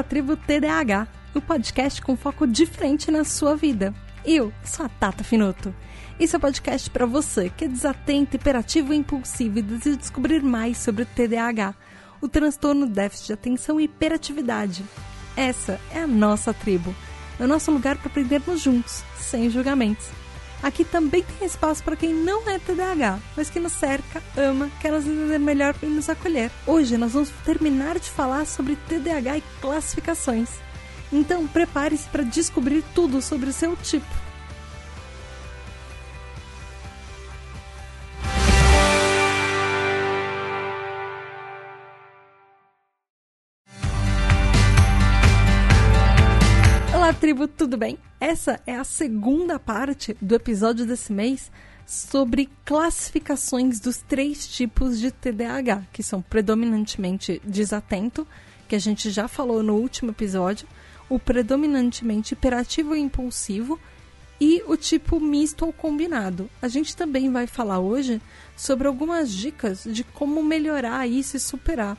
À tribo TDAH, o podcast com foco diferente na sua vida. Eu sou a Tata Finoto. Esse é o podcast para você que é desatento, hiperativo e impulsivo e deseja descobrir mais sobre o TDAH, o transtorno déficit de atenção e hiperatividade. Essa é a nossa tribo, é o nosso lugar para aprendermos juntos, sem julgamentos. Aqui também tem espaço para quem não é TDAH, mas que nos cerca, ama, quer nos entender melhor e nos acolher. Hoje nós vamos terminar de falar sobre TDAH e classificações. Então prepare-se para descobrir tudo sobre o seu tipo. Tribo, tudo bem? Essa é a segunda parte do episódio desse mês sobre classificações dos três tipos de TDAH, que são predominantemente desatento, que a gente já falou no último episódio, o predominantemente hiperativo e impulsivo e o tipo misto ou combinado. A gente também vai falar hoje sobre algumas dicas de como melhorar isso e superar.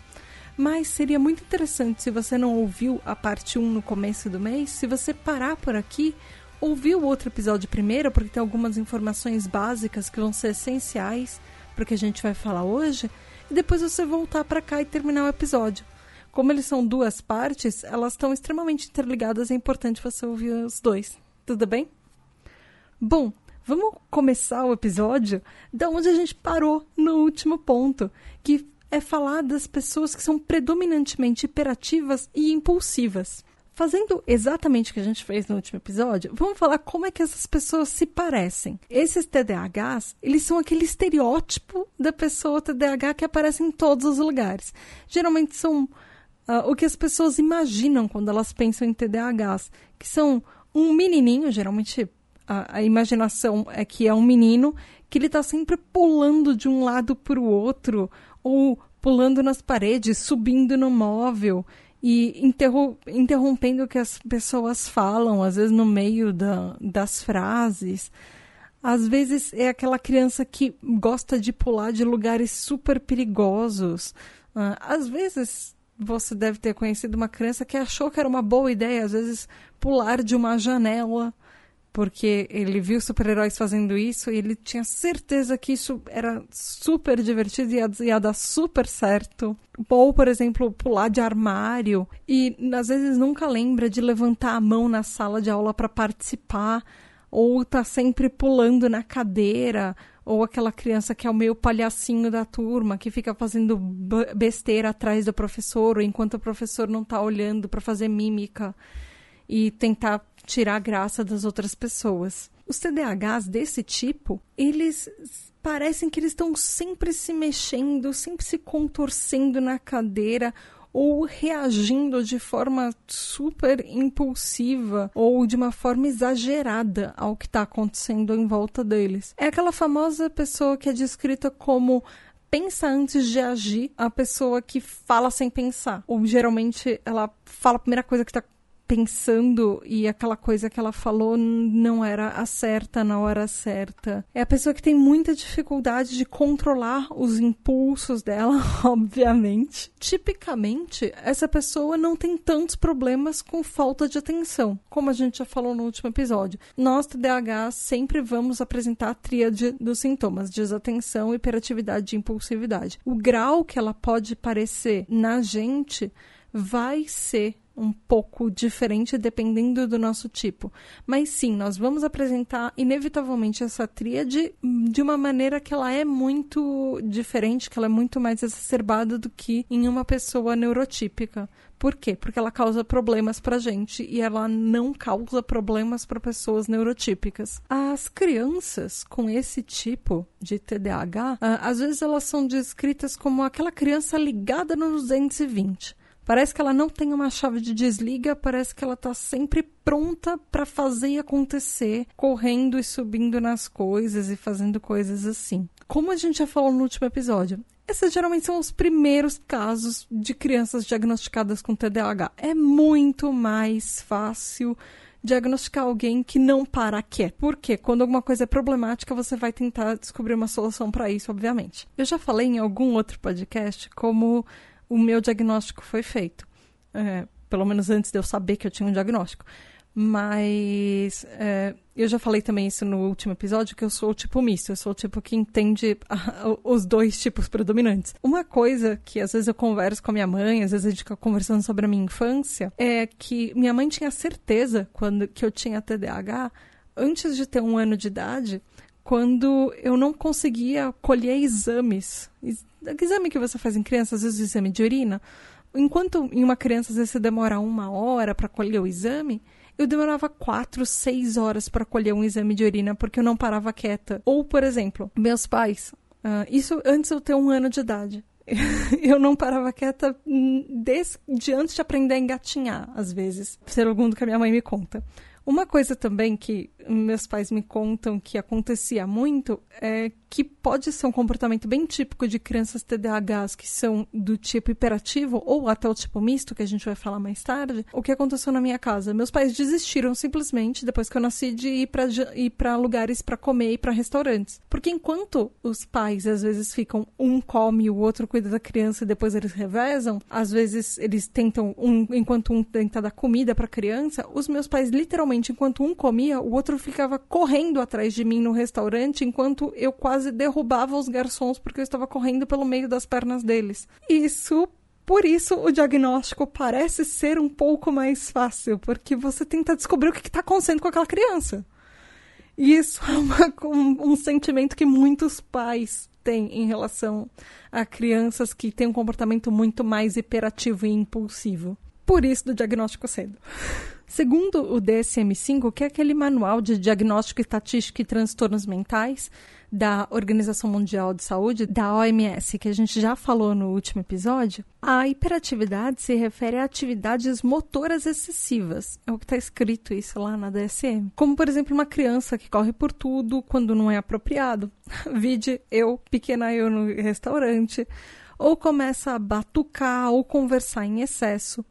Mas seria muito interessante se você não ouviu a parte 1 no começo do mês, se você parar por aqui, ouvir o outro episódio primeiro, porque tem algumas informações básicas que vão ser essenciais para o que a gente vai falar hoje, e depois você voltar para cá e terminar o episódio. Como eles são duas partes, elas estão extremamente interligadas, é importante você ouvir os dois. Tudo bem? Bom, vamos começar o episódio da onde a gente parou no último ponto, que é falar das pessoas que são predominantemente hiperativas e impulsivas. Fazendo exatamente o que a gente fez no último episódio, vamos falar como é que essas pessoas se parecem. Esses TDAHs, eles são aquele estereótipo da pessoa TDAH que aparece em todos os lugares. Geralmente são uh, o que as pessoas imaginam quando elas pensam em TDAHs, que são um menininho, geralmente a, a imaginação é que é um menino que ele está sempre pulando de um lado para o outro, ou pulando nas paredes, subindo no móvel e interrom interrompendo o que as pessoas falam, às vezes no meio da, das frases. Às vezes é aquela criança que gosta de pular de lugares super perigosos. Uh, às vezes você deve ter conhecido uma criança que achou que era uma boa ideia, às vezes, pular de uma janela porque ele viu super-heróis fazendo isso e ele tinha certeza que isso era super divertido e ia, ia, dar super certo. Ou, por exemplo, pular de armário e às vezes nunca lembra de levantar a mão na sala de aula para participar, ou tá sempre pulando na cadeira, ou aquela criança que é o meio palhacinho da turma, que fica fazendo besteira atrás do professor, enquanto o professor não tá olhando para fazer mímica e tentar tirar a graça das outras pessoas. Os TDAHs desse tipo, eles parecem que eles estão sempre se mexendo, sempre se contorcendo na cadeira ou reagindo de forma super impulsiva ou de uma forma exagerada ao que está acontecendo em volta deles. É aquela famosa pessoa que é descrita como pensa antes de agir, a pessoa que fala sem pensar. Ou geralmente ela fala a primeira coisa que está pensando e aquela coisa que ela falou não era a certa na hora certa. É a pessoa que tem muita dificuldade de controlar os impulsos dela, obviamente. Tipicamente, essa pessoa não tem tantos problemas com falta de atenção, como a gente já falou no último episódio. Nós, TDAH, sempre vamos apresentar a tríade dos sintomas: desatenção, hiperatividade e impulsividade. O grau que ela pode parecer na gente vai ser um pouco diferente dependendo do nosso tipo. Mas sim, nós vamos apresentar inevitavelmente essa tríade de uma maneira que ela é muito diferente, que ela é muito mais exacerbada do que em uma pessoa neurotípica. Por quê? Porque ela causa problemas pra gente e ela não causa problemas para pessoas neurotípicas. As crianças com esse tipo de TDAH, ah, às vezes elas são descritas como aquela criança ligada no 220 Parece que ela não tem uma chave de desliga, parece que ela está sempre pronta para fazer acontecer, correndo e subindo nas coisas e fazendo coisas assim. Como a gente já falou no último episódio, esses geralmente são os primeiros casos de crianças diagnosticadas com TDAH. É muito mais fácil diagnosticar alguém que não para quieto. Porque quando alguma coisa é problemática, você vai tentar descobrir uma solução para isso, obviamente. Eu já falei em algum outro podcast como o meu diagnóstico foi feito. É, pelo menos antes de eu saber que eu tinha um diagnóstico. Mas é, eu já falei também isso no último episódio, que eu sou o tipo misto, eu sou o tipo que entende a, os dois tipos predominantes. Uma coisa que às vezes eu converso com a minha mãe, às vezes a gente fica conversando sobre a minha infância, é que minha mãe tinha certeza quando que eu tinha TDAH antes de ter um ano de idade, quando eu não conseguia colher exames. Exame que você faz em criança, às vezes o exame de urina. Enquanto em uma criança, às vezes você demora uma hora para colher o exame, eu demorava quatro, seis horas para colher um exame de urina porque eu não parava quieta. Ou, por exemplo, meus pais, uh, isso antes eu ter um ano de idade. eu não parava quieta desde antes de aprender a engatinhar, às vezes, segundo que a minha mãe me conta. Uma coisa também que meus pais me contam que acontecia muito é que pode ser um comportamento bem típico de crianças TDAHs que são do tipo hiperativo ou até o tipo misto, que a gente vai falar mais tarde. O que aconteceu na minha casa? Meus pais desistiram simplesmente, depois que eu nasci, de ir para ir para lugares para comer e para restaurantes. Porque enquanto os pais às vezes ficam um come, o outro cuida da criança e depois eles revezam, às vezes eles tentam um enquanto um tenta dar comida para a criança, os meus pais literalmente enquanto um comia, o outro ficava correndo atrás de mim no restaurante enquanto eu quase quase derrubava os garçons porque eu estava correndo pelo meio das pernas deles. Isso por isso, o diagnóstico parece ser um pouco mais fácil, porque você tenta descobrir o que está acontecendo com aquela criança. E isso é uma, um, um, sentimento que muitos pais têm em relação a crianças que têm um comportamento muito mais hiperativo e impulsivo. Por isso, do diagnóstico cedo. Segundo o DSM-5, que é aquele manual de diagnóstico estatístico e transtornos mentais, da Organização Mundial de Saúde, da OMS, que a gente já falou no último episódio, a hiperatividade se refere a atividades motoras excessivas. É o que está escrito isso lá na DSM. Como, por exemplo, uma criança que corre por tudo quando não é apropriado. Vide eu, pequena eu no restaurante. Ou começa a batucar ou conversar em excesso.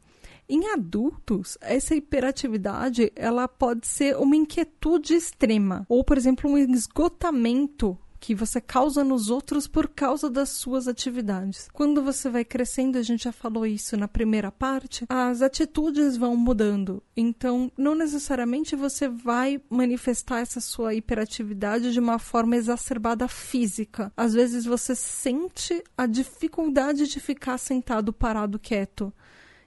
Em adultos, essa hiperatividade ela pode ser uma inquietude extrema, ou, por exemplo, um esgotamento que você causa nos outros por causa das suas atividades. Quando você vai crescendo, a gente já falou isso na primeira parte, as atitudes vão mudando. Então, não necessariamente você vai manifestar essa sua hiperatividade de uma forma exacerbada física. Às vezes você sente a dificuldade de ficar sentado, parado, quieto.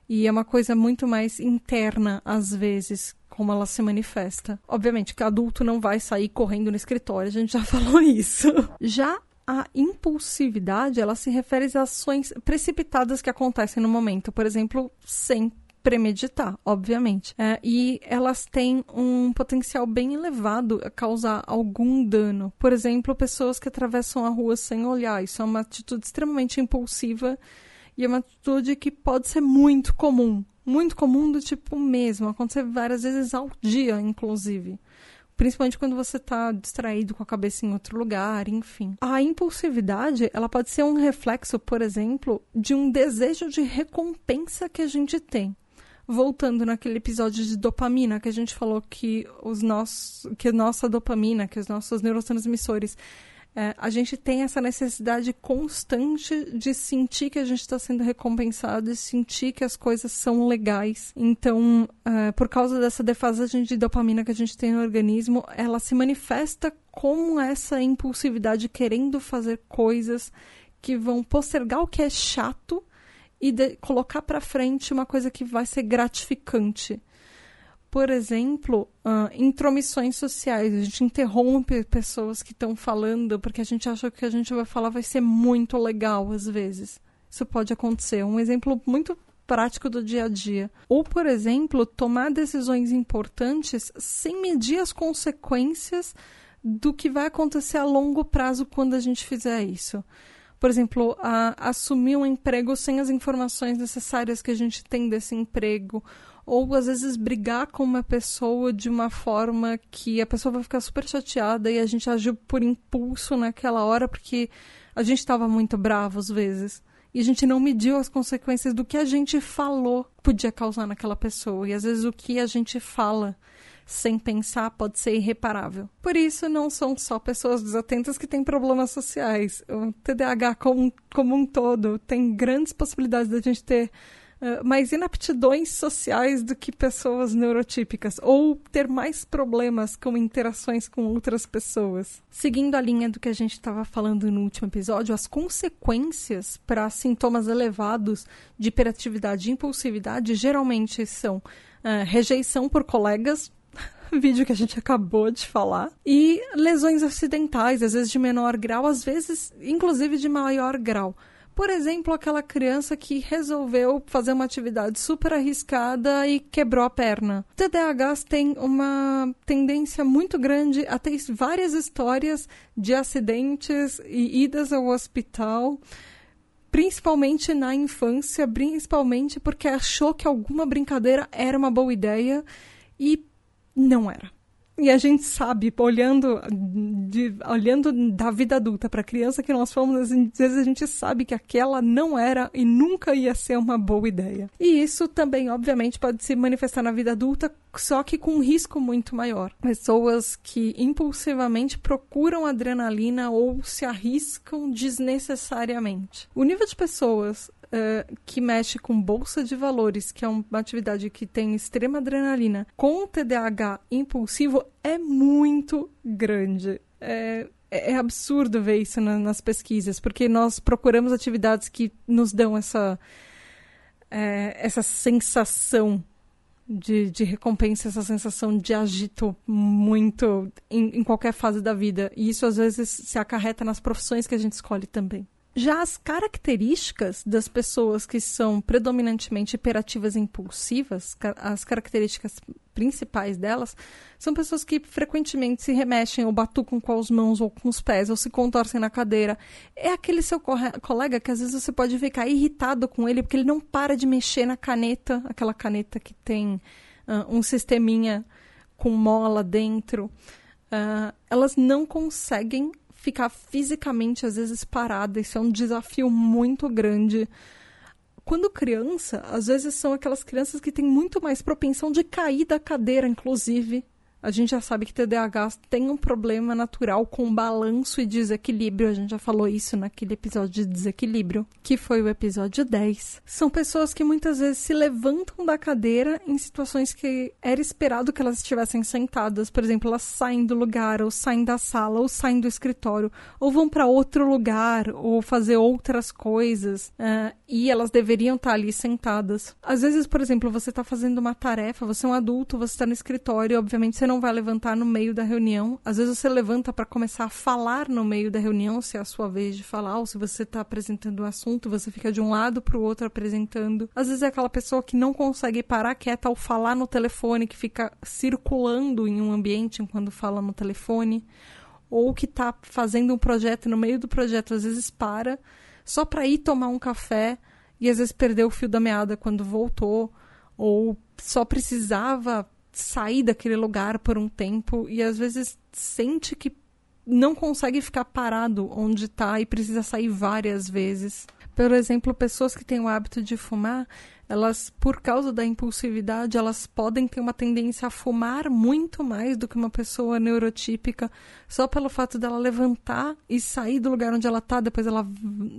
E é uma coisa muito mais interna, às vezes, como ela se manifesta. Obviamente que adulto não vai sair correndo no escritório, a gente já falou isso. Já a impulsividade, ela se refere às ações precipitadas que acontecem no momento, por exemplo, sem premeditar, obviamente. É, e elas têm um potencial bem elevado a causar algum dano. Por exemplo, pessoas que atravessam a rua sem olhar. Isso é uma atitude extremamente impulsiva e é uma atitude que pode ser muito comum. Muito comum do tipo mesmo, acontecer várias vezes ao dia, inclusive. Principalmente quando você está distraído com a cabeça em outro lugar, enfim. A impulsividade, ela pode ser um reflexo, por exemplo, de um desejo de recompensa que a gente tem voltando naquele episódio de dopamina que a gente falou que os nossos que a nossa dopamina, que os nossos neurotransmissores é, a gente tem essa necessidade constante de sentir que a gente está sendo recompensado e sentir que as coisas são legais. Então, é, por causa dessa defasagem de dopamina que a gente tem no organismo, ela se manifesta como essa impulsividade querendo fazer coisas que vão postergar o que é chato e de, colocar para frente uma coisa que vai ser gratificante por exemplo, uh, intromissões sociais. A gente interrompe pessoas que estão falando porque a gente acha que o que a gente vai falar vai ser muito legal às vezes. Isso pode acontecer. Um exemplo muito prático do dia a dia. Ou, por exemplo, tomar decisões importantes sem medir as consequências do que vai acontecer a longo prazo quando a gente fizer isso. Por exemplo, a, assumir um emprego sem as informações necessárias que a gente tem desse emprego, ou às vezes brigar com uma pessoa de uma forma que a pessoa vai ficar super chateada e a gente agiu por impulso naquela hora porque a gente estava muito bravo às vezes. E a gente não mediu as consequências do que a gente falou podia causar naquela pessoa. E às vezes o que a gente fala sem pensar pode ser irreparável. Por isso, não são só pessoas desatentas que têm problemas sociais. O TDAH como, como um todo tem grandes possibilidades da gente ter mais inaptidões sociais do que pessoas neurotípicas, ou ter mais problemas com interações com outras pessoas. Seguindo a linha do que a gente estava falando no último episódio, as consequências para sintomas elevados de hiperatividade e impulsividade geralmente são uh, rejeição por colegas, vídeo que a gente acabou de falar. E lesões acidentais, às vezes de menor grau, às vezes, inclusive, de maior grau. Por exemplo, aquela criança que resolveu fazer uma atividade super arriscada e quebrou a perna. TDAHs tem uma tendência muito grande a ter várias histórias de acidentes e idas ao hospital principalmente na infância, principalmente porque achou que alguma brincadeira era uma boa ideia e não era. E a gente sabe, olhando, de, olhando da vida adulta para a criança que nós fomos, às vezes a gente sabe que aquela não era e nunca ia ser uma boa ideia. E isso também, obviamente, pode se manifestar na vida adulta, só que com um risco muito maior. Pessoas que impulsivamente procuram adrenalina ou se arriscam desnecessariamente. O nível de pessoas uh, que mexe com bolsa de valores, que é uma atividade que tem extrema adrenalina, com TDAH impulsivo, é muito grande. É, é absurdo ver isso na, nas pesquisas, porque nós procuramos atividades que nos dão essa, é, essa sensação de, de, recompensa, essa sensação de agito muito em, em, qualquer fase da vida. E isso às vezes se acarreta nas profissões que a gente escolhe também. Já as características das pessoas que são predominantemente hiperativas e impulsivas, as características principais delas, são pessoas que frequentemente se remexem ou batucam com as mãos ou com os pés ou se contorcem na cadeira. É aquele seu colega que às vezes você pode ficar irritado com ele porque ele não para de mexer na caneta, aquela caneta que tem uh, um sisteminha com mola dentro. Uh, elas não conseguem ficar fisicamente, às vezes, parada. Isso é um desafio muito grande. Quando criança, às vezes são aquelas crianças que têm muito mais propensão de cair da cadeira, inclusive. A gente já sabe que TDAH tem um problema natural com balanço e desequilíbrio. A gente já falou isso naquele episódio de desequilíbrio, que foi o episódio 10. São pessoas que muitas vezes se levantam da cadeira em situações que era esperado que elas estivessem sentadas. Por exemplo, elas saem do lugar, ou saem da sala, ou saem do escritório, ou vão para outro lugar, ou fazer outras coisas. Uh, e elas deveriam estar ali sentadas. Às vezes, por exemplo, você está fazendo uma tarefa, você é um adulto, você está no escritório, obviamente você não não vai levantar no meio da reunião. Às vezes você levanta para começar a falar no meio da reunião, se é a sua vez de falar, ou se você está apresentando um assunto, você fica de um lado para o outro apresentando. Às vezes é aquela pessoa que não consegue parar quieta ao falar no telefone, que fica circulando em um ambiente enquanto fala no telefone, ou que está fazendo um projeto no meio do projeto, às vezes para só para ir tomar um café e às vezes perdeu o fio da meada quando voltou, ou só precisava sair daquele lugar por um tempo e às vezes sente que não consegue ficar parado onde está e precisa sair várias vezes. Por exemplo, pessoas que têm o hábito de fumar, elas, por causa da impulsividade, elas podem ter uma tendência a fumar muito mais do que uma pessoa neurotípica, só pelo fato dela levantar e sair do lugar onde ela está, depois ela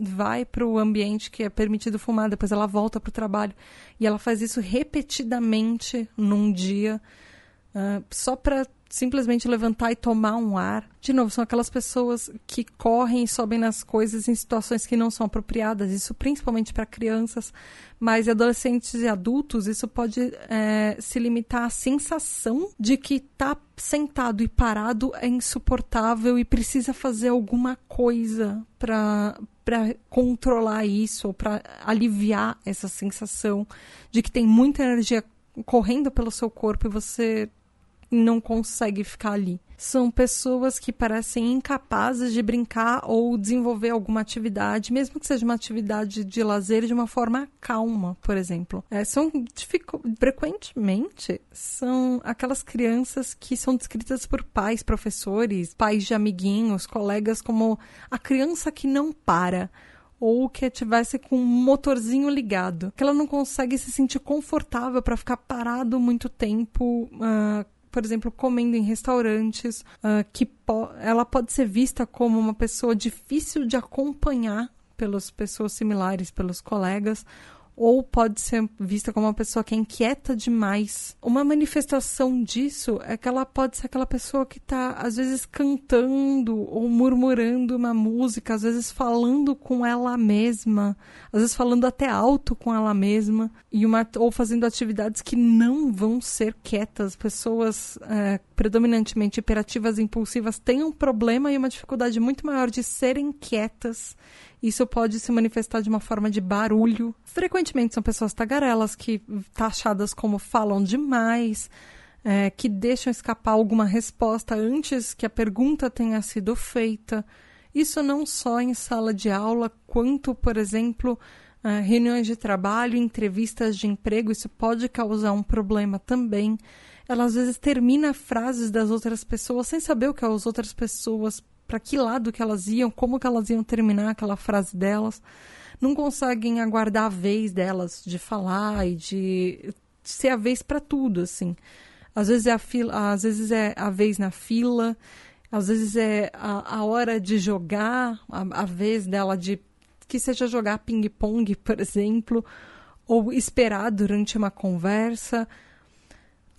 vai para o ambiente que é permitido fumar, depois ela volta para o trabalho. E ela faz isso repetidamente num dia, uh, só para simplesmente levantar e tomar um ar. De novo, são aquelas pessoas que correm e sobem nas coisas em situações que não são apropriadas, isso principalmente para crianças, mas adolescentes e adultos, isso pode é, se limitar à sensação de que tá sentado e parado é insuportável e precisa fazer alguma coisa para para controlar isso para aliviar essa sensação de que tem muita energia correndo pelo seu corpo e você não consegue ficar ali. São pessoas que parecem incapazes de brincar ou desenvolver alguma atividade, mesmo que seja uma atividade de lazer, de uma forma calma, por exemplo. É, são frequentemente são aquelas crianças que são descritas por pais, professores, pais de amiguinhos, colegas como a criança que não para ou que tivesse com um motorzinho ligado, que ela não consegue se sentir confortável para ficar parado muito tempo uh, por exemplo, comendo em restaurantes, uh, que po ela pode ser vista como uma pessoa difícil de acompanhar pelas pessoas similares, pelos colegas, ou pode ser vista como uma pessoa que é inquieta demais. Uma manifestação disso é que ela pode ser aquela pessoa que está, às vezes, cantando ou murmurando uma música, às vezes falando com ela mesma, às vezes falando até alto com ela mesma, e uma, ou fazendo atividades que não vão ser quietas. Pessoas é, predominantemente hiperativas e impulsivas têm um problema e uma dificuldade muito maior de serem quietas isso pode se manifestar de uma forma de barulho. Frequentemente são pessoas tagarelas que taxadas como falam demais, é, que deixam escapar alguma resposta antes que a pergunta tenha sido feita. Isso não só em sala de aula, quanto, por exemplo, é, reuniões de trabalho, entrevistas de emprego, isso pode causar um problema também. Ela às vezes termina frases das outras pessoas sem saber o que as outras pessoas para que lado que elas iam, como que elas iam terminar aquela frase delas. Não conseguem aguardar a vez delas de falar e de ser a vez para tudo, assim. Às vezes é a fila, às vezes é a vez na fila, às vezes é a, a hora de jogar, a, a vez dela de que seja jogar ping-pong, por exemplo, ou esperar durante uma conversa.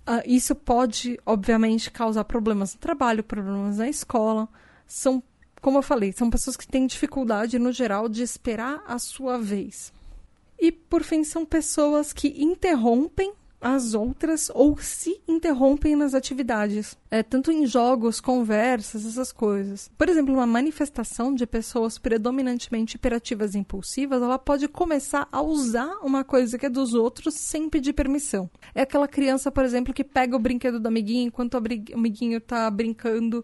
Uh, isso pode, obviamente, causar problemas no trabalho, problemas na escola são, como eu falei, são pessoas que têm dificuldade, no geral, de esperar a sua vez. E, por fim, são pessoas que interrompem as outras ou se interrompem nas atividades, é, tanto em jogos, conversas, essas coisas. Por exemplo, uma manifestação de pessoas predominantemente hiperativas e impulsivas, ela pode começar a usar uma coisa que é dos outros sem pedir permissão. É aquela criança, por exemplo, que pega o brinquedo do amiguinho enquanto o amiguinho está brincando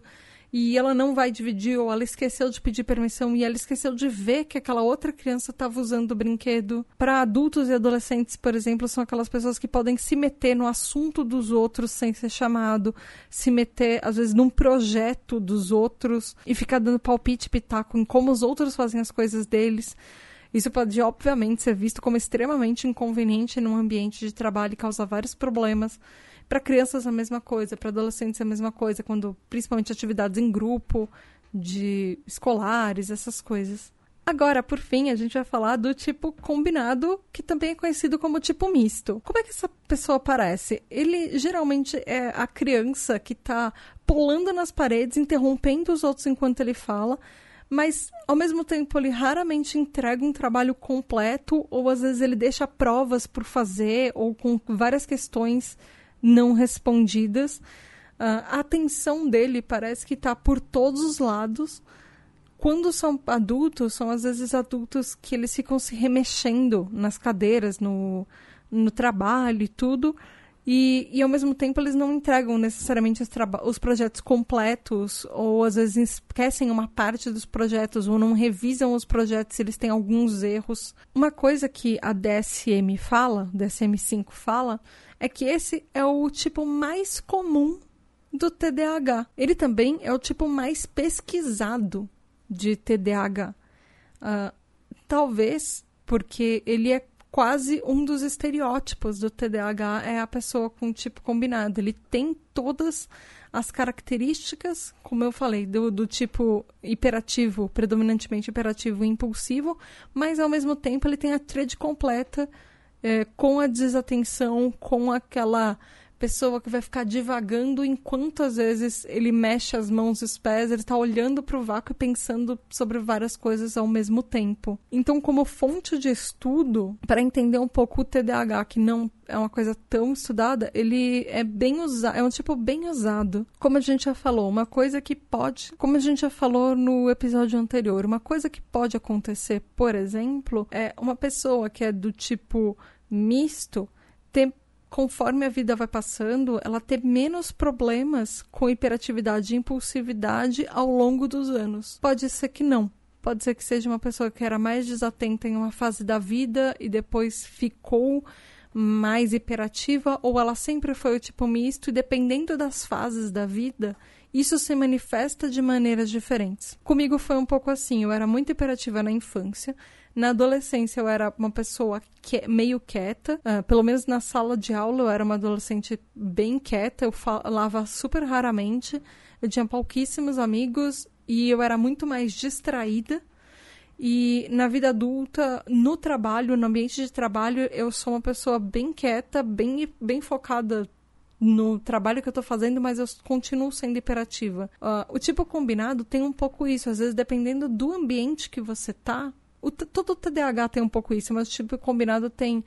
e ela não vai dividir, ou ela esqueceu de pedir permissão e ela esqueceu de ver que aquela outra criança estava usando o brinquedo. Para adultos e adolescentes, por exemplo, são aquelas pessoas que podem se meter no assunto dos outros sem ser chamado, se meter, às vezes, num projeto dos outros e ficar dando palpite pitaco em como os outros fazem as coisas deles. Isso pode, obviamente, ser visto como extremamente inconveniente num ambiente de trabalho e causar vários problemas. Para crianças a mesma coisa, para adolescentes a mesma coisa, quando principalmente atividades em grupo, de escolares, essas coisas. Agora, por fim, a gente vai falar do tipo combinado, que também é conhecido como tipo misto. Como é que essa pessoa aparece? Ele geralmente é a criança que está pulando nas paredes, interrompendo os outros enquanto ele fala, mas ao mesmo tempo ele raramente entrega um trabalho completo, ou às vezes ele deixa provas por fazer, ou com várias questões não respondidas. Uh, a atenção dele parece que está por todos os lados. Quando são adultos, são às vezes adultos que eles ficam se remexendo nas cadeiras, no, no trabalho e tudo. E, e ao mesmo tempo eles não entregam necessariamente os, os projetos completos, ou às vezes esquecem uma parte dos projetos, ou não revisam os projetos se eles têm alguns erros. Uma coisa que a DSM fala, DSM-5 fala, é que esse é o tipo mais comum do TDAH. Ele também é o tipo mais pesquisado de TDAH. Uh, talvez porque ele é quase um dos estereótipos do TDAH é a pessoa com tipo combinado. Ele tem todas as características, como eu falei, do, do tipo hiperativo, predominantemente hiperativo e impulsivo, mas ao mesmo tempo ele tem a tríade completa é, com a desatenção, com aquela pessoa que vai ficar divagando enquanto às vezes ele mexe as mãos e os pés, ele está olhando para o vácuo e pensando sobre várias coisas ao mesmo tempo. Então, como fonte de estudo, para entender um pouco o TDAH, que não é uma coisa tão estudada, ele é bem usado, é um tipo bem usado. Como a gente já falou, uma coisa que pode, como a gente já falou no episódio anterior, uma coisa que pode acontecer, por exemplo, é uma pessoa que é do tipo misto conforme a vida vai passando, ela ter menos problemas com hiperatividade e impulsividade ao longo dos anos. Pode ser que não. Pode ser que seja uma pessoa que era mais desatenta em uma fase da vida e depois ficou mais hiperativa, ou ela sempre foi o tipo misto, e dependendo das fases da vida, isso se manifesta de maneiras diferentes. Comigo foi um pouco assim, eu era muito hiperativa na infância, na adolescência eu era uma pessoa que, meio quieta, uh, pelo menos na sala de aula eu era uma adolescente bem quieta, eu falava super raramente, eu tinha pouquíssimos amigos e eu era muito mais distraída. E na vida adulta, no trabalho, no ambiente de trabalho, eu sou uma pessoa bem quieta, bem, bem focada no trabalho que eu tô fazendo, mas eu continuo sendo hiperativa. Uh, o tipo combinado tem um pouco isso, às vezes dependendo do ambiente que você tá, o, todo TDAH tem um pouco isso, mas o tipo combinado tem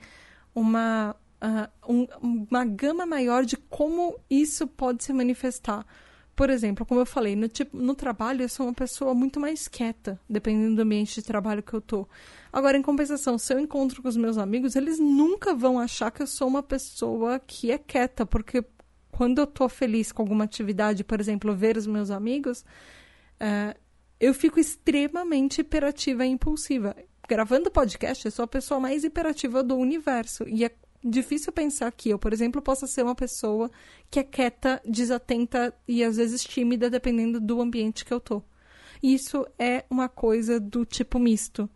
uma, uh, um, uma gama maior de como isso pode se manifestar. Por exemplo, como eu falei, no, tipo, no trabalho eu sou uma pessoa muito mais quieta, dependendo do ambiente de trabalho que eu tô. Agora, em compensação, se eu encontro com os meus amigos, eles nunca vão achar que eu sou uma pessoa que é quieta, porque quando eu tô feliz com alguma atividade, por exemplo, ver os meus amigos, uh, eu fico extremamente hiperativa e impulsiva. Gravando podcast, eu sou a pessoa mais hiperativa do universo. E é difícil pensar que eu, por exemplo, possa ser uma pessoa que é quieta, desatenta e às vezes tímida, dependendo do ambiente que eu tô. Isso é uma coisa do tipo misto.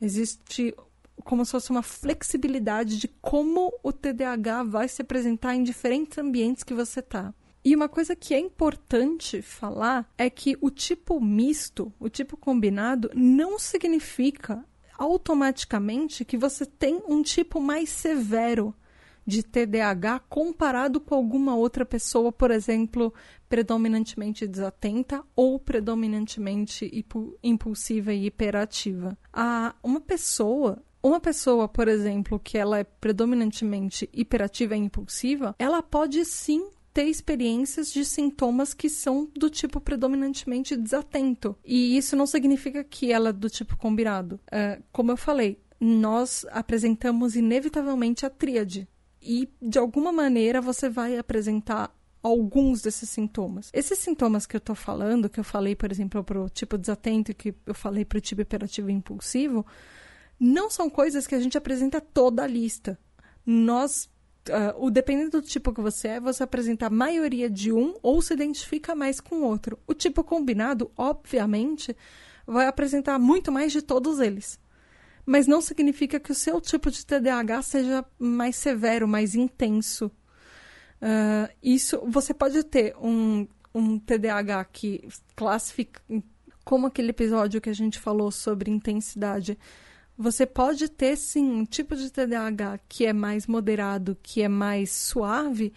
Existe como se fosse uma flexibilidade de como o TDAH vai se apresentar em diferentes ambientes que você tá. E uma coisa que é importante falar é que o tipo misto, o tipo combinado, não significa automaticamente que você tem um tipo mais severo de TDAH comparado com alguma outra pessoa, por exemplo, predominantemente desatenta ou predominantemente impulsiva e hiperativa. Ah, uma pessoa uma pessoa, por exemplo, que ela é predominantemente hiperativa e impulsiva, ela pode sim ter experiências de sintomas que são do tipo predominantemente desatento. E isso não significa que ela é do tipo combinado. É, como eu falei, nós apresentamos inevitavelmente a tríade. E, de alguma maneira, você vai apresentar alguns desses sintomas. Esses sintomas que eu estou falando, que eu falei, por exemplo, para o tipo desatento que eu falei para o tipo hiperativo e impulsivo, não são coisas que a gente apresenta toda a lista. Nós Uh, o dependendo do tipo que você é, você apresenta a maioria de um ou se identifica mais com outro. O tipo combinado, obviamente, vai apresentar muito mais de todos eles. Mas não significa que o seu tipo de TDAH seja mais severo, mais intenso. Uh, isso você pode ter um, um TDAH que classifica, como aquele episódio que a gente falou sobre intensidade você pode ter sim um tipo de TDAH que é mais moderado, que é mais suave,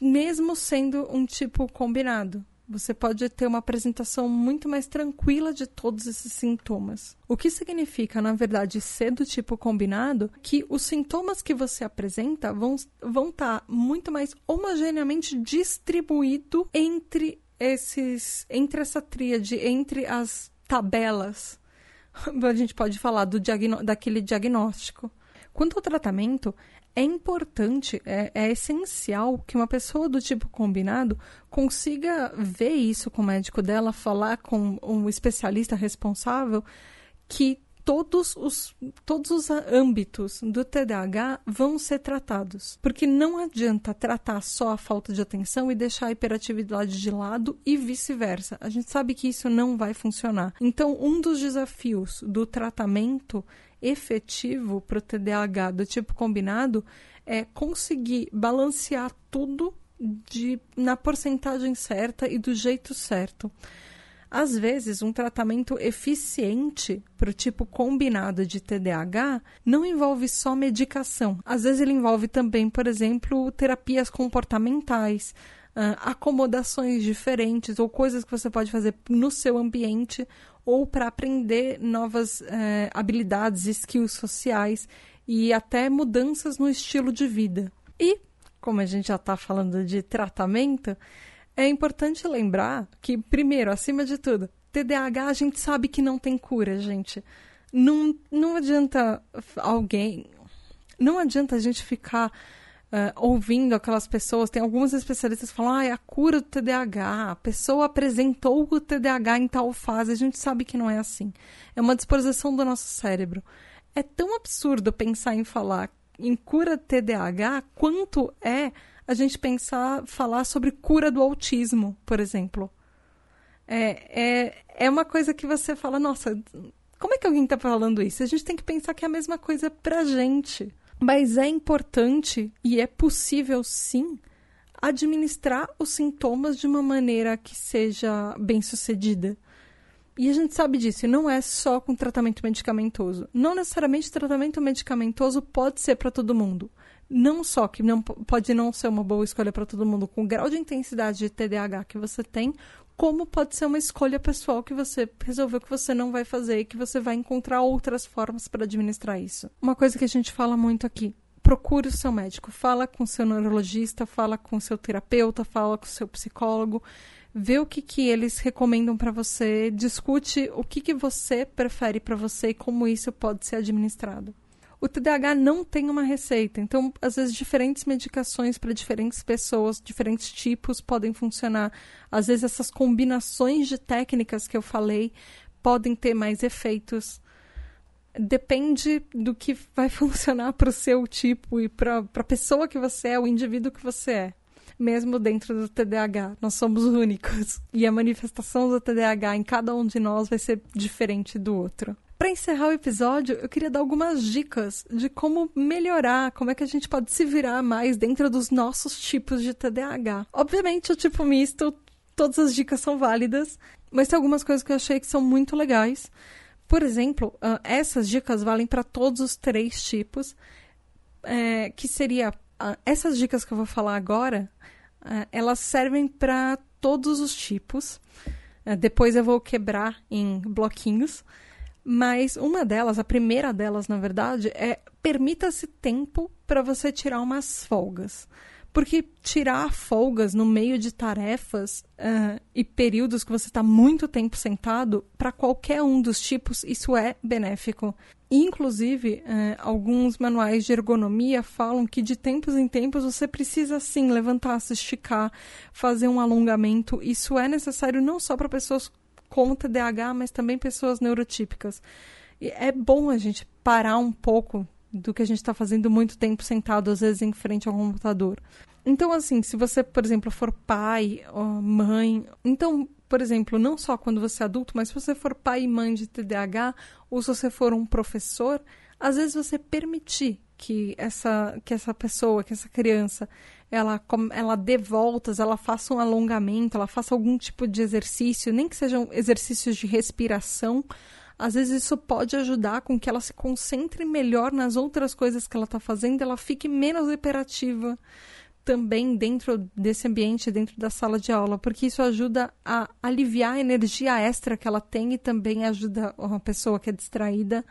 mesmo sendo um tipo combinado. Você pode ter uma apresentação muito mais tranquila de todos esses sintomas. O que significa, na verdade, ser do tipo combinado, que os sintomas que você apresenta vão vão estar tá muito mais homogeneamente distribuído entre esses entre essa tríade, entre as tabelas a gente pode falar do daquele diagnóstico. Quanto ao tratamento, é importante, é, é, essencial que uma pessoa do tipo combinado consiga ver isso com o médico dela, falar com um especialista responsável que todos os, todos os âmbitos do TDAH vão ser tratados. Porque não adianta tratar só a falta de atenção e deixar a hiperatividade de lado e vice-versa. A gente sabe que isso não vai funcionar. Então, um dos desafios do tratamento efetivo para o TDAH do tipo combinado é conseguir balancear tudo de, na porcentagem certa e do jeito certo. Às vezes, um tratamento eficiente para o tipo combinado de TDAH não envolve só medicação. Às vezes, ele envolve também, por exemplo, terapias comportamentais, uh, acomodações diferentes ou coisas que você pode fazer no seu ambiente ou para aprender novas uh, habilidades, skills sociais e até mudanças no estilo de vida. E, como a gente já está falando de tratamento, é importante lembrar que, primeiro, acima de tudo, TDAH a gente sabe que não tem cura, gente. Não, não adianta alguém. Não adianta a gente ficar uh, ouvindo aquelas pessoas. Tem alguns especialistas que falam: ah, é a cura do TDAH. A pessoa apresentou o TDAH em tal fase. A gente sabe que não é assim. É uma disposição do nosso cérebro. É tão absurdo pensar em falar em cura TDAH quanto é a gente pensar, falar sobre cura do autismo, por exemplo. É, é, é uma coisa que você fala, nossa, como é que alguém está falando isso? A gente tem que pensar que é a mesma coisa pra gente. Mas é importante e é possível sim administrar os sintomas de uma maneira que seja bem sucedida. E a gente sabe disso, não é só com tratamento medicamentoso. Não necessariamente tratamento medicamentoso pode ser para todo mundo. Não só que não pode não ser uma boa escolha para todo mundo com o grau de intensidade de TDAH que você tem, como pode ser uma escolha pessoal que você resolveu que você não vai fazer e que você vai encontrar outras formas para administrar isso. Uma coisa que a gente fala muito aqui, procure o seu médico, fala com seu neurologista, fala com seu terapeuta, fala com seu psicólogo, vê o que, que eles recomendam para você, discute o que, que você prefere para você e como isso pode ser administrado. O TDAH não tem uma receita, então, às vezes, diferentes medicações para diferentes pessoas, diferentes tipos podem funcionar. Às vezes, essas combinações de técnicas que eu falei podem ter mais efeitos. Depende do que vai funcionar para o seu tipo e para a pessoa que você é, o indivíduo que você é. Mesmo dentro do TDAH, nós somos únicos. E a manifestação do TDAH em cada um de nós vai ser diferente do outro. Para encerrar o episódio, eu queria dar algumas dicas de como melhorar, como é que a gente pode se virar mais dentro dos nossos tipos de TDAH. Obviamente, o tipo misto, todas as dicas são válidas, mas tem algumas coisas que eu achei que são muito legais. Por exemplo, uh, essas dicas valem para todos os três tipos, é, que seria uh, essas dicas que eu vou falar agora, uh, elas servem para todos os tipos. depois eu vou quebrar em bloquinhos. Mas uma delas, a primeira delas, na verdade, é permita-se tempo para você tirar umas folgas. Porque tirar folgas no meio de tarefas uh, e períodos que você está muito tempo sentado, para qualquer um dos tipos, isso é benéfico. Inclusive, uh, alguns manuais de ergonomia falam que de tempos em tempos você precisa sim levantar, se esticar, fazer um alongamento. Isso é necessário não só para pessoas com TDAH, mas também pessoas neurotípicas. E é bom a gente parar um pouco do que a gente está fazendo muito tempo sentado, às vezes em frente ao computador. Então, assim, se você, por exemplo, for pai mãe, então, por exemplo, não só quando você é adulto, mas se você for pai e mãe de TDAH, ou se você for um professor, às vezes você permitir que essa, que essa pessoa, que essa criança, ela, ela dê voltas, ela faça um alongamento, ela faça algum tipo de exercício, nem que sejam exercícios de respiração, às vezes isso pode ajudar com que ela se concentre melhor nas outras coisas que ela está fazendo, ela fique menos hiperativa também dentro desse ambiente, dentro da sala de aula, porque isso ajuda a aliviar a energia extra que ela tem e também ajuda uma pessoa que é distraída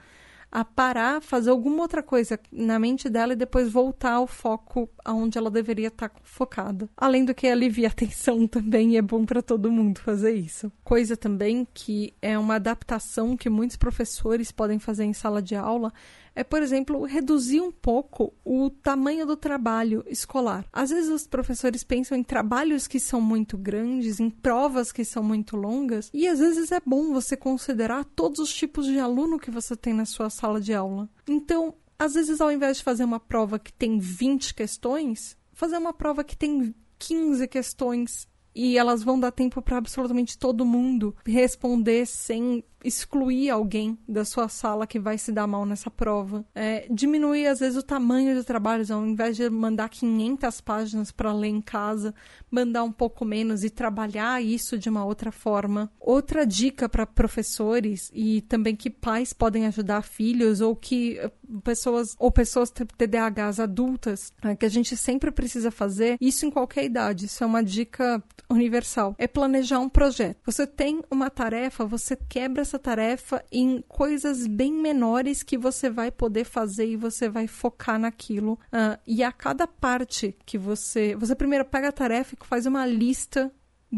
a parar, fazer alguma outra coisa na mente dela e depois voltar ao foco aonde ela deveria estar tá focada. Além do que alivia a tensão também, e é bom para todo mundo fazer isso. Coisa também que é uma adaptação que muitos professores podem fazer em sala de aula é, por exemplo, reduzir um pouco o tamanho do trabalho escolar. Às vezes os professores pensam em trabalhos que são muito grandes, em provas que são muito longas, e às vezes é bom você considerar todos os tipos de aluno que você tem na sua sala de aula. Então, às vezes, ao invés de fazer uma prova que tem 20 questões, fazer uma prova que tem 15 questões e elas vão dar tempo para absolutamente todo mundo responder sem excluir alguém da sua sala que vai se dar mal nessa prova. É, diminuir, às vezes, o tamanho do trabalho, ao invés de mandar 500 páginas para ler em casa, mandar um pouco menos e trabalhar isso de uma outra forma. Outra dica para professores e também que pais podem ajudar filhos ou que pessoas ou pessoas TDAHs adultas, é, que a gente sempre precisa fazer, isso em qualquer idade, isso é uma dica universal, é planejar um projeto. Você tem uma tarefa, você quebra essa tarefa em coisas bem menores que você vai poder fazer e você vai focar naquilo. Uh, e a cada parte que você. Você primeiro pega a tarefa e faz uma lista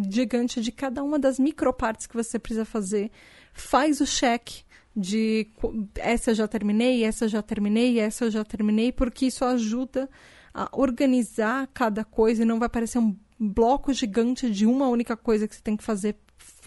gigante de cada uma das micropartes que você precisa fazer, faz o check de essa já terminei, essa já terminei, essa já terminei, porque isso ajuda a organizar cada coisa e não vai parecer um bloco gigante de uma única coisa que você tem que fazer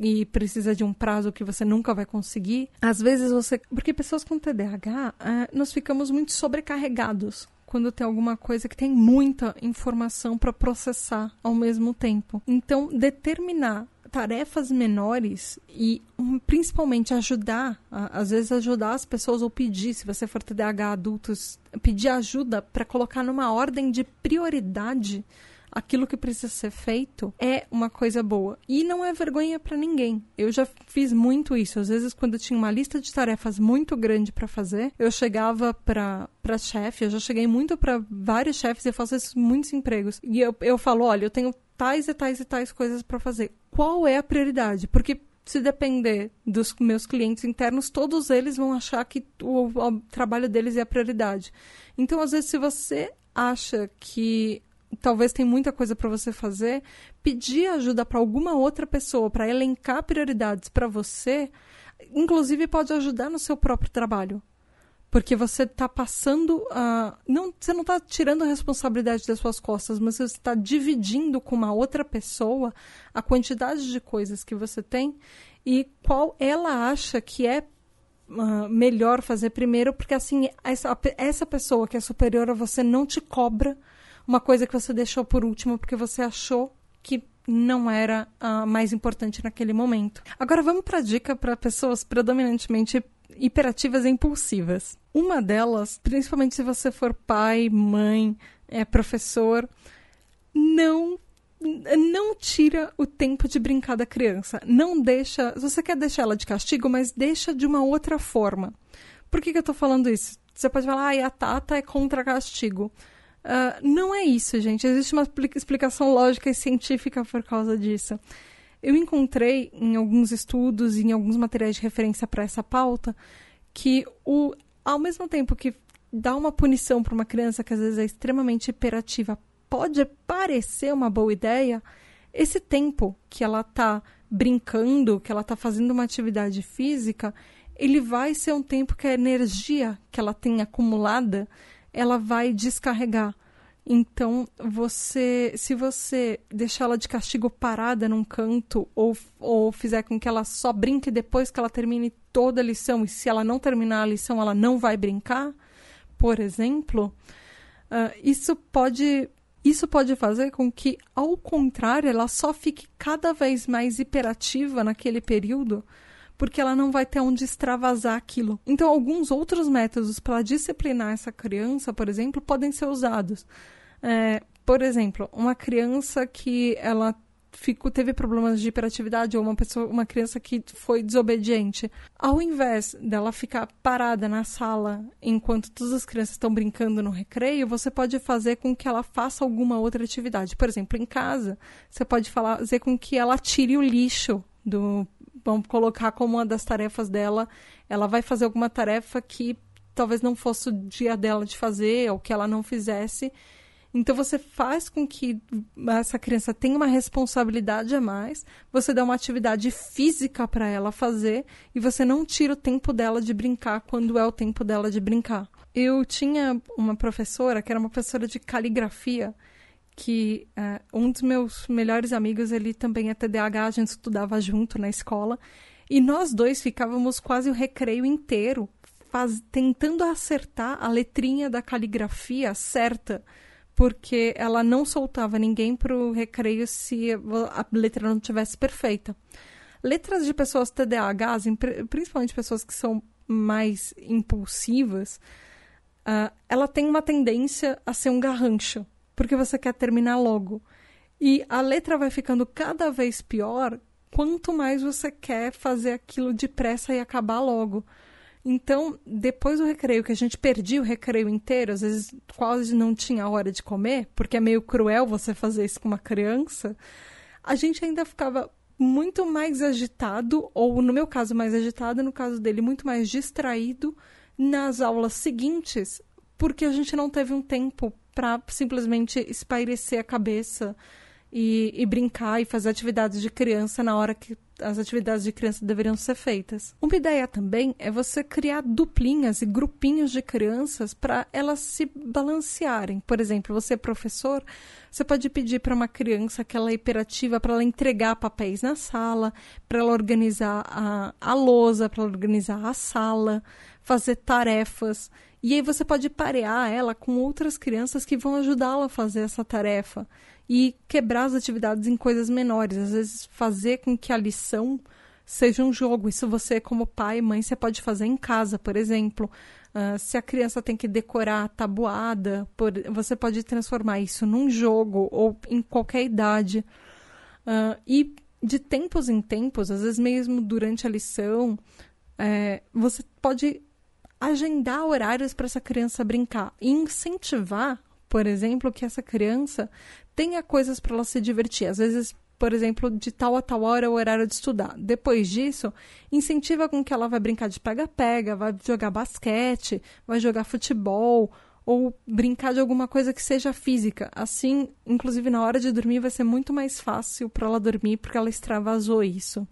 e precisa de um prazo que você nunca vai conseguir, às vezes você. Porque pessoas com TDAH, é, nós ficamos muito sobrecarregados quando tem alguma coisa que tem muita informação para processar ao mesmo tempo. Então, determinar tarefas menores e um, principalmente ajudar, às vezes ajudar as pessoas ou pedir, se você for TDAH adultos, pedir ajuda para colocar numa ordem de prioridade aquilo que precisa ser feito é uma coisa boa. E não é vergonha para ninguém. Eu já fiz muito isso. Às vezes, quando eu tinha uma lista de tarefas muito grande para fazer, eu chegava para para chefe, eu já cheguei muito para vários chefes, eu faço isso muitos empregos. E eu, eu falo, olha, eu tenho tais e tais e tais coisas para fazer. Qual é a prioridade? Porque se depender dos meus clientes internos, todos eles vão achar que o, o, trabalho deles é a prioridade. Então, às vezes, se você acha que talvez tem muita coisa para você fazer, pedir ajuda para alguma outra pessoa para elencar prioridades para você, inclusive pode ajudar no seu próprio trabalho. Porque você está passando a. Não, você não está tirando a responsabilidade das suas costas, mas você está dividindo com uma outra pessoa a quantidade de coisas que você tem e qual ela acha que é uh, melhor fazer primeiro, porque assim, essa, essa pessoa que é superior a você não te cobra uma coisa que você deixou por último porque você achou que não era a uh, mais importante naquele momento. Agora vamos para a dica para pessoas predominantemente hiperativas e impulsivas. Uma delas, principalmente se você for pai, mãe, é, professor, não não tira o tempo de brincar da criança. Não deixa. Você quer deixar ela de castigo, mas deixa de uma outra forma. Por que, que eu estou falando isso? Você pode falar, ah, a Tata é contra castigo. Uh, não é isso, gente. Existe uma explicação lógica e científica por causa disso. Eu encontrei em alguns estudos e em alguns materiais de referência para essa pauta que o, ao mesmo tempo que dá uma punição para uma criança que às vezes é extremamente hiperativa pode parecer uma boa ideia, esse tempo que ela está brincando, que ela está fazendo uma atividade física, ele vai ser um tempo que a energia que ela tem acumulada, ela vai descarregar. Então, você, se você deixar ela de castigo parada num canto ou, ou fizer com que ela só brinque depois que ela termine toda a lição, e se ela não terminar a lição, ela não vai brincar, por exemplo, uh, isso pode isso pode fazer com que, ao contrário, ela só fique cada vez mais hiperativa naquele período, porque ela não vai ter onde extravasar aquilo. Então, alguns outros métodos para disciplinar essa criança, por exemplo, podem ser usados. É, por exemplo, uma criança que ela ficou, teve problemas de hiperatividade ou uma pessoa, uma criança que foi desobediente, ao invés dela ficar parada na sala enquanto todas as crianças estão brincando no recreio, você pode fazer com que ela faça alguma outra atividade. Por exemplo, em casa, você pode fazer com que ela tire o lixo do vamos colocar como uma das tarefas dela, ela vai fazer alguma tarefa que talvez não fosse o dia dela de fazer ou que ela não fizesse então você faz com que essa criança tenha uma responsabilidade a mais, você dá uma atividade física para ela fazer e você não tira o tempo dela de brincar quando é o tempo dela de brincar. Eu tinha uma professora que era uma professora de caligrafia que uh, um dos meus melhores amigos, ele também é TDAH, a gente estudava junto na escola, e nós dois ficávamos quase o recreio inteiro faz, tentando acertar a letrinha da caligrafia certa porque ela não soltava ninguém para o recreio se a letra não tivesse perfeita. Letras de pessoas TDAH, principalmente pessoas que são mais impulsivas, uh, ela tem uma tendência a ser um garrancho, porque você quer terminar logo. E a letra vai ficando cada vez pior quanto mais você quer fazer aquilo depressa e acabar logo. Então, depois do recreio, que a gente perdia o recreio inteiro, às vezes quase não tinha hora de comer, porque é meio cruel você fazer isso com uma criança, a gente ainda ficava muito mais agitado, ou no meu caso mais agitado, no caso dele muito mais distraído nas aulas seguintes, porque a gente não teve um tempo para simplesmente espairecer a cabeça e, e, brincar e fazer atividades de criança na hora que as atividades de criança deveriam ser feitas. Uma ideia também é você criar duplinhas e grupinhos de crianças para elas se balancearem. Por exemplo, você é professor, você pode pedir para uma criança que ela é hiperativa para ela entregar papéis na sala, para ela organizar a, a lousa, para organizar a sala, fazer tarefas. E aí você pode parear ela com outras crianças que vão ajudá-la a fazer essa tarefa e quebrar as atividades em coisas menores. Às vezes, fazer com que a lição seja um jogo. Isso você, como pai e mãe, você pode fazer em casa, por exemplo. Uh, se a criança tem que decorar a tabuada, por, você pode transformar isso num jogo ou em qualquer idade. Uh, e de tempos em tempos, às vezes mesmo durante a lição, é, você pode agendar horários para essa criança brincar e incentivar, por exemplo, que essa criança tenha coisas para ela se divertir. Às vezes, por exemplo, de tal a tal hora é o horário de estudar. Depois disso, incentiva com que ela vai brincar de pega-pega, vai jogar basquete, vai jogar futebol ou brincar de alguma coisa que seja física. Assim, inclusive na hora de dormir, vai ser muito mais fácil para ela dormir porque ela extravasou isso.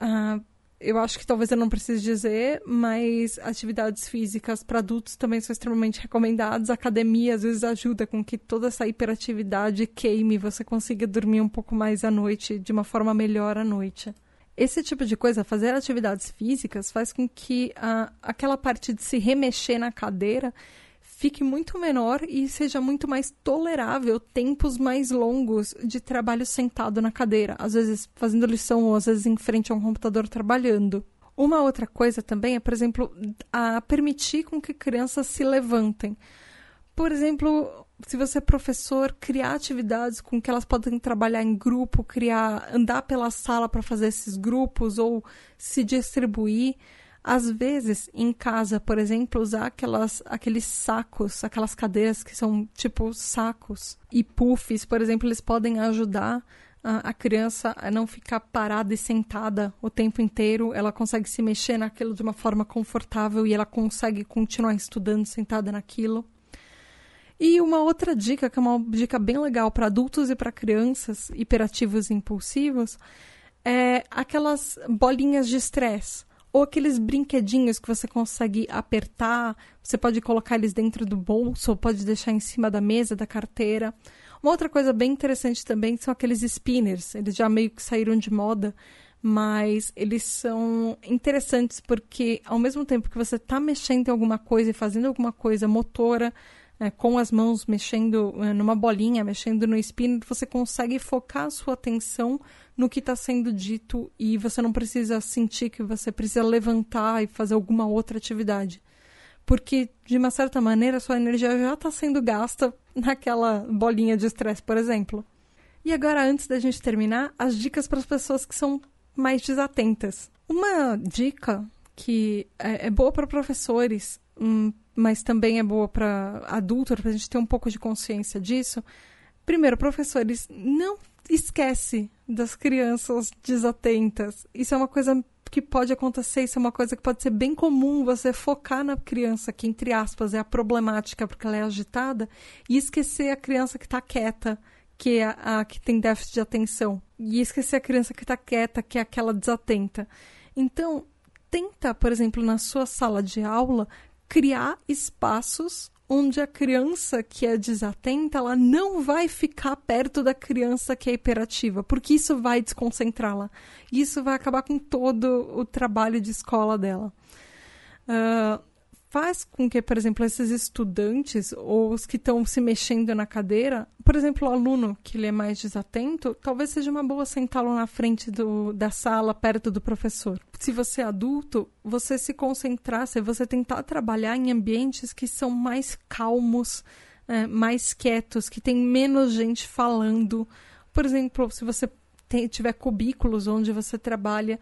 Uh, eu acho que talvez eu não precise dizer, mas atividades físicas para adultos também são extremamente recomendadas. A academia às vezes ajuda com que toda essa hiperatividade queime, você consiga dormir um pouco mais à noite, de uma forma melhor à noite. Esse tipo de coisa, fazer atividades físicas, faz com que a, aquela parte de se remexer na cadeira fique muito menor e seja muito mais tolerável tempos mais longos de trabalho sentado na cadeira, às vezes fazendo lição ou às vezes em frente a um computador trabalhando. Uma outra coisa também é, por exemplo, a permitir com que crianças se levantem. Por exemplo, se você é professor, criar atividades com que elas podem trabalhar em grupo, criar, andar pela sala para fazer esses grupos ou se distribuir. Às vezes, em casa, por exemplo, usar aquelas, aqueles sacos, aquelas cadeiras que são tipo sacos e puffs, por exemplo, eles podem ajudar a, a criança a não ficar parada e sentada o tempo inteiro. Ela consegue se mexer naquilo de uma forma confortável e ela consegue continuar estudando sentada naquilo. E uma outra dica, que é uma dica bem legal para adultos e para crianças hiperativos e impulsivos, é aquelas bolinhas de estresse ou aqueles brinquedinhos que você consegue apertar, você pode colocar eles dentro do bolso ou pode deixar em cima da mesa, da carteira. Uma outra coisa bem interessante também são aqueles spinners, eles já meio que saíram de moda, mas eles são interessantes porque ao mesmo tempo que você está mexendo em alguma coisa e fazendo alguma coisa motora, é, com as mãos mexendo é, numa bolinha, mexendo no spinner, você consegue focar a sua atenção no que está sendo dito e você não precisa sentir que você precisa levantar e fazer alguma outra atividade. Porque, de uma certa maneira, sua energia já está sendo gasta naquela bolinha de estresse, por exemplo. E agora, antes da gente terminar, as dicas para as pessoas que são mais desatentas. Uma dica que é, é boa para professores, hum, mas também é boa para adultos, para a gente ter um pouco de consciência disso. Primeiro, professores, não esquece das crianças desatentas. Isso é uma coisa que pode acontecer, isso é uma coisa que pode ser bem comum, você focar na criança, que entre aspas é a problemática porque ela é agitada, e esquecer a criança que está quieta, que é a, a, que tem déficit de atenção. E esquecer a criança que está quieta, que é aquela desatenta. Então, tenta, por exemplo, na sua sala de aula, criar espaços onde a criança que é desatenta, ela não vai ficar perto da criança que é hiperativa, porque isso vai desconcentrá-la. Isso vai acabar com todo o trabalho de escola dela. Uh, faz com que, por exemplo, esses estudantes ou os que estão se mexendo na cadeira, por exemplo, o aluno que ele é mais desatento, talvez seja uma boa sentá-lo na frente do, da sala, perto do professor. Se você é adulto, você se concentrar, se você tentar trabalhar em ambientes que são mais calmos, é, mais quietos, que tem menos gente falando. Por exemplo, se você tem, tiver cubículos onde você trabalha,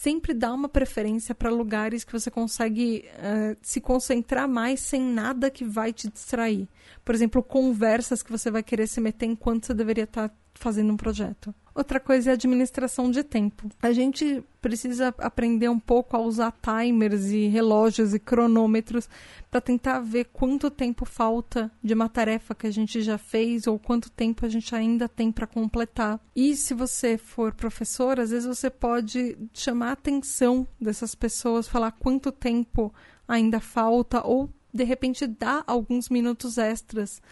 sempre dá uma preferência para lugares que você consegue uh, se concentrar mais sem nada que vai te distrair. Por exemplo, conversas que você vai querer se meter enquanto você deveria estar tá fazendo um projeto. Outra coisa é a administração de tempo. A gente precisa aprender um pouco a usar timers e relógios e cronômetros para tentar ver quanto tempo falta de uma tarefa que a gente já fez ou quanto tempo a gente ainda tem para completar. E se você for professor, às vezes você pode chamar a atenção dessas pessoas, falar quanto tempo ainda falta ou de repente dar alguns minutos extras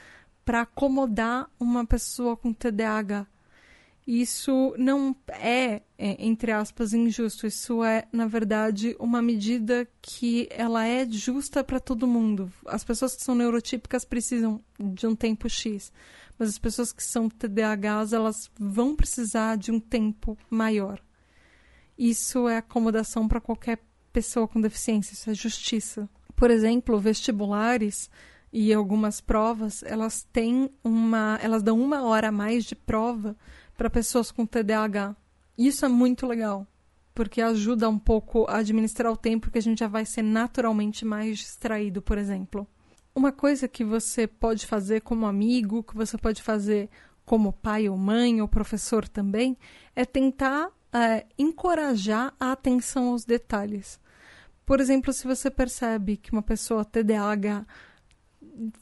para acomodar uma pessoa com TDAH isso não é, é, entre aspas, injusto. Isso é, na verdade, uma medida que ela é justa para todo mundo. As pessoas que são neurotípicas precisam de um tempo X, mas as pessoas que são TDAHs, elas vão precisar de um tempo maior. Isso é acomodação para qualquer pessoa com deficiência, isso é justiça. Por exemplo, vestibulares e algumas provas, elas têm uma, elas dão uma hora a mais de prova para pessoas com TDAH. Isso é muito legal, porque ajuda um pouco a administrar o tempo que a gente já vai ser naturalmente mais distraído, por exemplo. Uma coisa que você pode fazer como amigo, que você pode fazer como pai ou mãe ou professor também, é tentar é, encorajar a atenção aos detalhes. Por exemplo, se você percebe que uma pessoa TDAH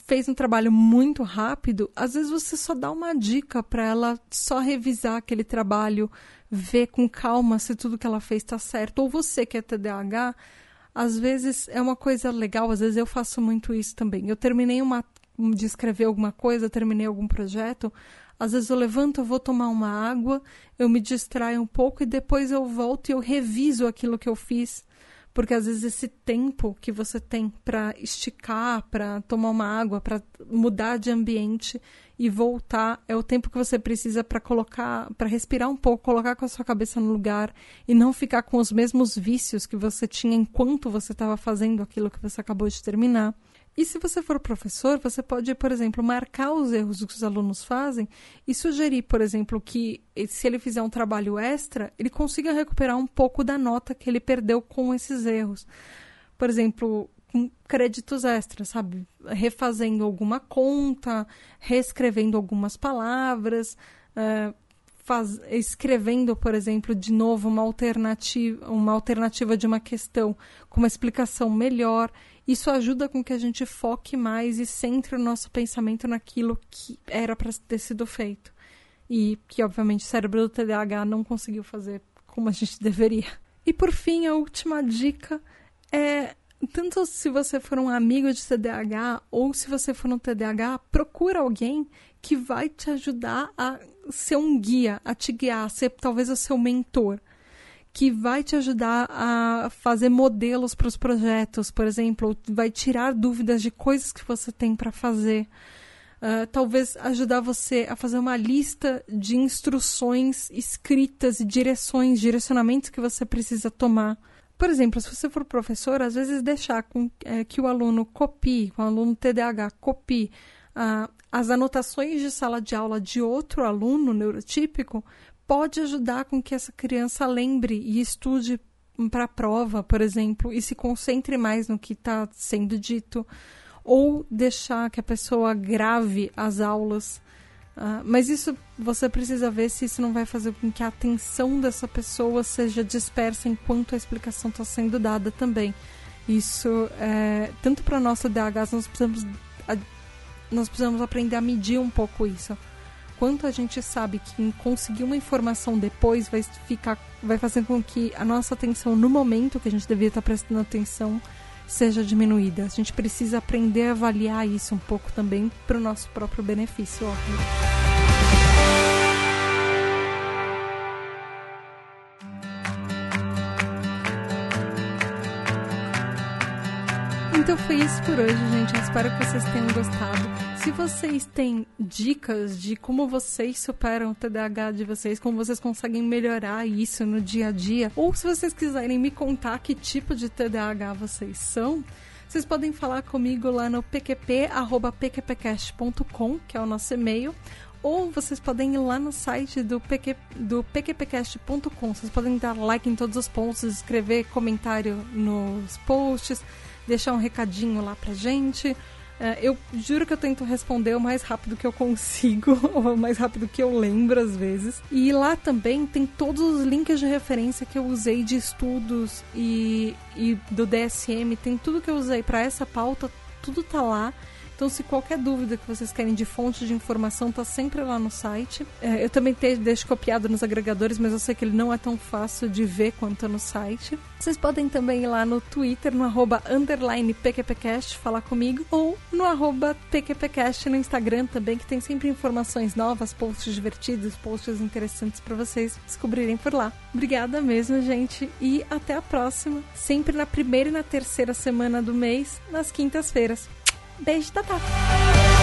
fez um trabalho muito rápido, às vezes você só dá uma dica para ela só revisar aquele trabalho, ver com calma se tudo que ela fez está certo. Ou você que é TDAH, às vezes é uma coisa legal, às vezes eu faço muito isso também. Eu terminei uma, de escrever alguma coisa, terminei algum projeto, às vezes eu levanto, eu vou tomar uma água, eu me distraio um pouco e depois eu volto e eu reviso aquilo que eu fiz. Porque às vezes esse tempo que você tem para esticar, para tomar uma água, para mudar de ambiente e voltar é o tempo que você precisa para colocar, para respirar um pouco, colocar com a sua cabeça no lugar e não ficar com os mesmos vícios que você tinha enquanto você estava fazendo aquilo que você acabou de terminar. E se você for professor, você pode, por exemplo, marcar os erros que os alunos fazem e sugerir, por exemplo, que se ele fizer um trabalho extra, ele consiga recuperar um pouco da nota que ele perdeu com esses erros. Por exemplo, com créditos extras, sabe? Refazendo alguma conta, reescrevendo algumas palavras, uh, faz, escrevendo, por exemplo, de novo uma alternativa, uma alternativa de uma questão com uma explicação melhor. Isso ajuda com que a gente foque mais e centre o nosso pensamento naquilo que era para ter sido feito. E que, obviamente, o cérebro do TDAH não conseguiu fazer como a gente deveria. E, por fim, a última dica é tanto se você for um amigo de TDAH ou se você for um TDAH, procura alguém que vai te ajudar a ser um guia, a te guiar, a ser talvez o seu mentor que vai te ajudar a fazer modelos para os projetos, por exemplo, vai tirar dúvidas de coisas que você tem para fazer. Uh, talvez ajudar você a fazer uma lista de instruções escritas e direções, direcionamentos que você precisa tomar. Por exemplo, se você for professor, às vezes deixar com, é, que o aluno copie, o aluno TDAH copie uh, as anotações de sala de aula de outro aluno neurotípico pode ajudar com que essa criança lembre e estude para a prova, por exemplo, e se concentre mais no que está sendo dito, ou deixar que a pessoa grave as aulas. Uh, mas isso você precisa ver se isso não vai fazer com que a atenção dessa pessoa seja dispersa enquanto a explicação está sendo dada também. Isso, é, tanto para nossa DH, nós precisamos, nós precisamos aprender a medir um pouco isso quanto a gente sabe que conseguir uma informação depois vai ficar vai fazer com que a nossa atenção no momento que a gente devia estar prestando atenção seja diminuída. A gente precisa aprender a avaliar isso um pouco também para o nosso próprio benefício, óbvio. Então foi isso por hoje, gente. Eu espero que vocês tenham gostado. Se vocês têm dicas de como vocês superam o TDAH de vocês, como vocês conseguem melhorar isso no dia a dia, ou se vocês quiserem me contar que tipo de TDAH vocês são, vocês podem falar comigo lá no pqp.pqpcast.com, que é o nosso e-mail, ou vocês podem ir lá no site do, PQ, do pqpcast.com. Vocês podem dar like em todos os posts, escrever comentário nos posts deixar um recadinho lá pra gente. É, eu juro que eu tento responder o mais rápido que eu consigo, ou o mais rápido que eu lembro às vezes. E lá também tem todos os links de referência que eu usei de estudos e, e do DSM, tem tudo que eu usei para essa pauta, tudo tá lá. Então, se qualquer dúvida que vocês querem de fonte de informação, tá sempre lá no site. É, eu também te, deixo copiado nos agregadores, mas eu sei que ele não é tão fácil de ver quanto no site. Vocês podem também ir lá no Twitter, no arroba underline PQPcast, falar comigo, ou no arroba PQPcast no Instagram também, que tem sempre informações novas, posts divertidos, posts interessantes para vocês descobrirem por lá. Obrigada mesmo, gente, e até a próxima, sempre na primeira e na terceira semana do mês, nas quintas-feiras. Beijo, Tatá!